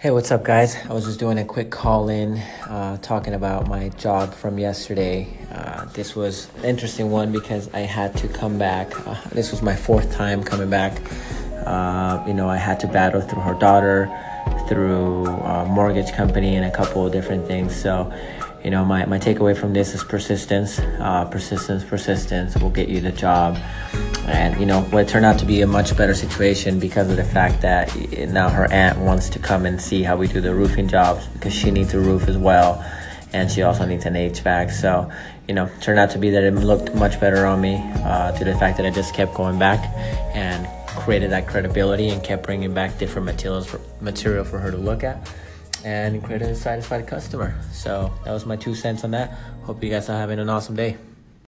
Hey, what's up, guys? I was just doing a quick call in uh, talking about my job from yesterday. Uh, this was an interesting one because I had to come back. Uh, this was my fourth time coming back. Uh, you know, I had to battle through her daughter, through a mortgage company, and a couple of different things. So, you know, my, my takeaway from this is persistence. Uh, persistence, persistence will get you the job and you know it turned out to be a much better situation because of the fact that now her aunt wants to come and see how we do the roofing jobs because she needs a roof as well. And she also needs an HVAC so you know turned out to be that it looked much better on me uh, to the fact that I just kept going back and created that credibility and kept bringing back different materials for, material for her to look at and created a satisfied customer. So that was my two cents on that. Hope you guys are having an awesome day